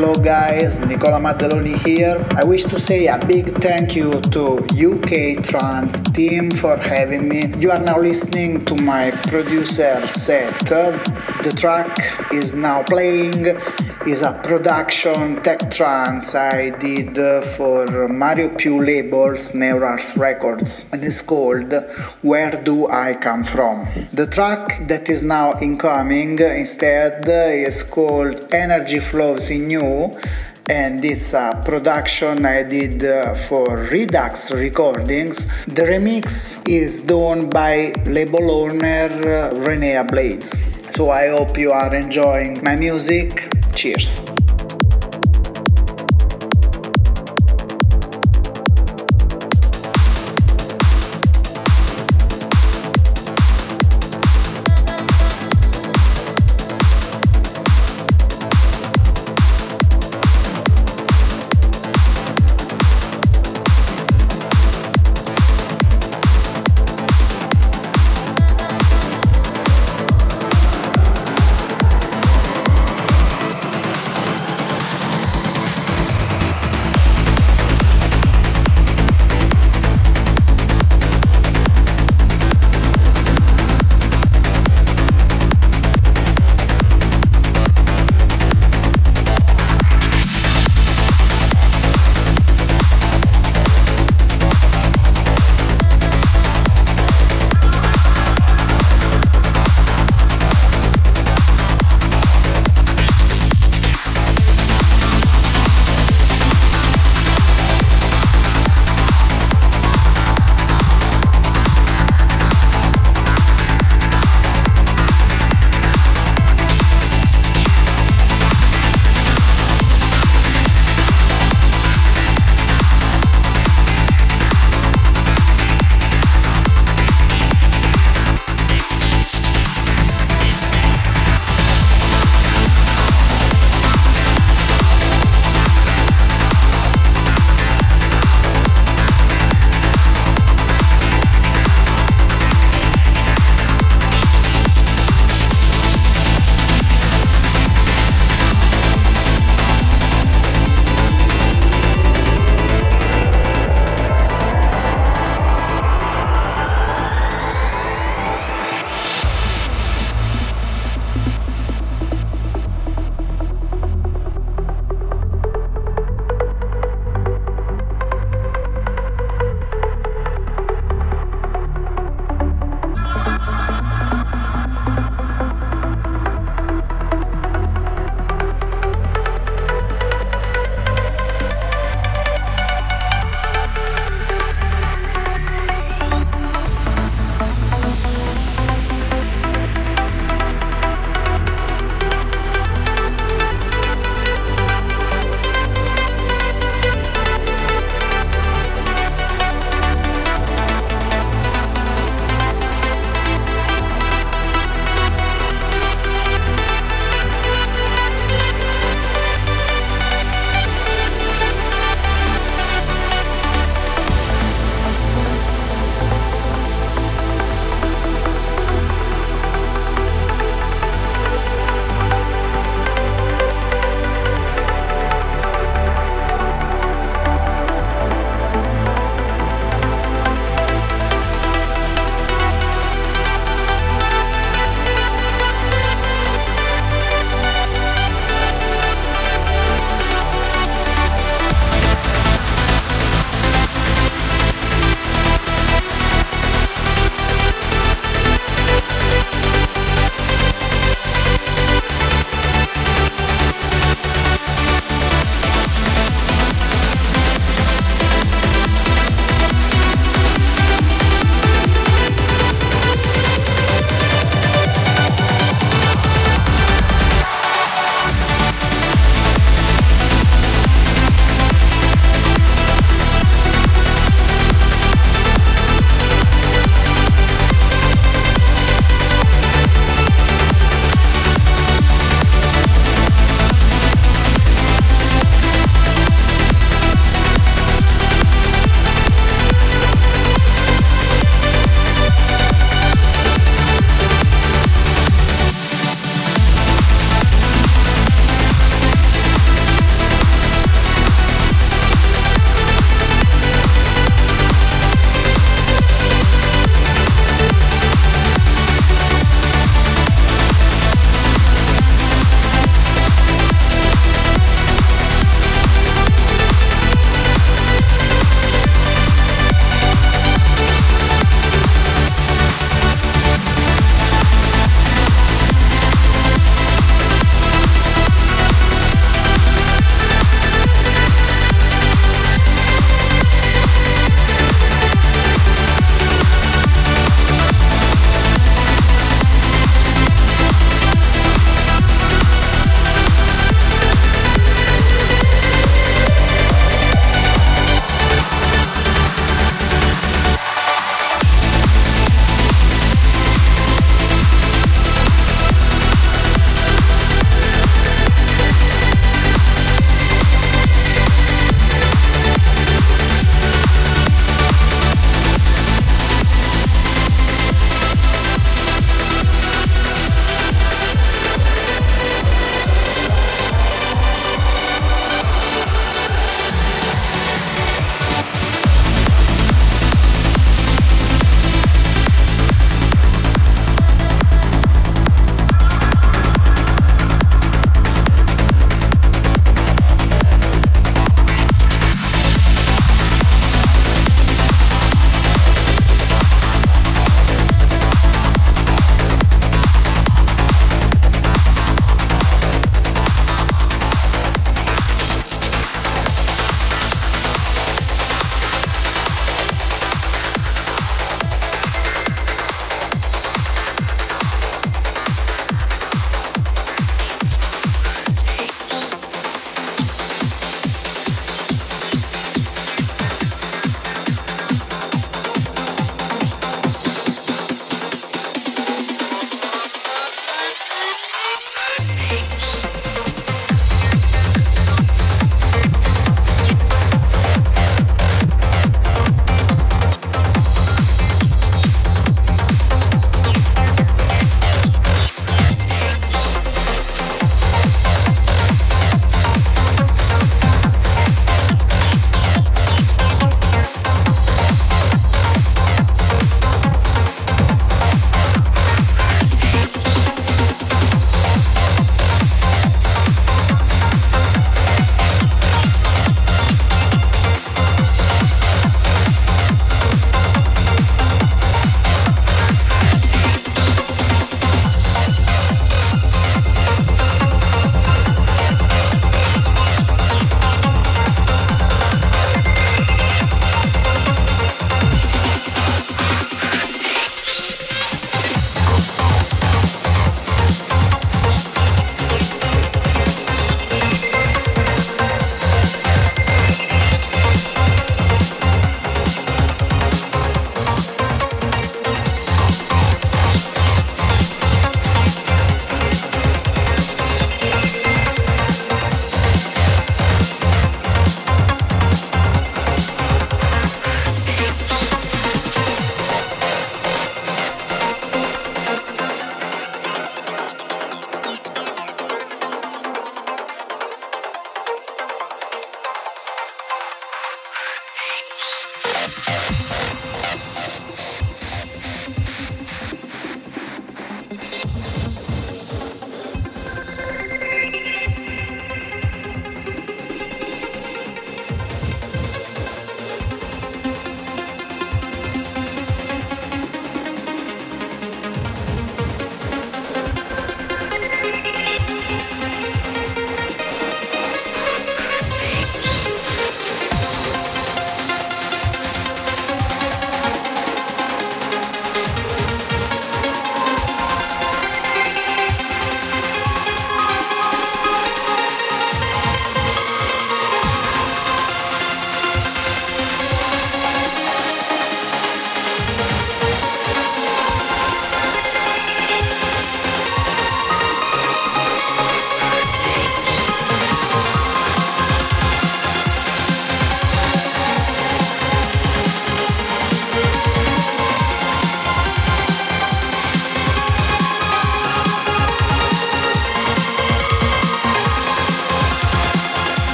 Hello guys, Nicola Maddaloni here. I wish to say a big thank you to UK Trance team for having me. You are now listening to my producer set. The track is now playing is a production tech trance I did for Mario Più labels Neurals Records and it's called Where Do I Come From? The track that is now incoming instead is called Energy Flows in You and it's a production I did uh, for Redux Recordings. The remix is done by label owner uh, Rene Ablaze. So I hope you are enjoying my music. Cheers.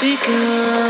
Because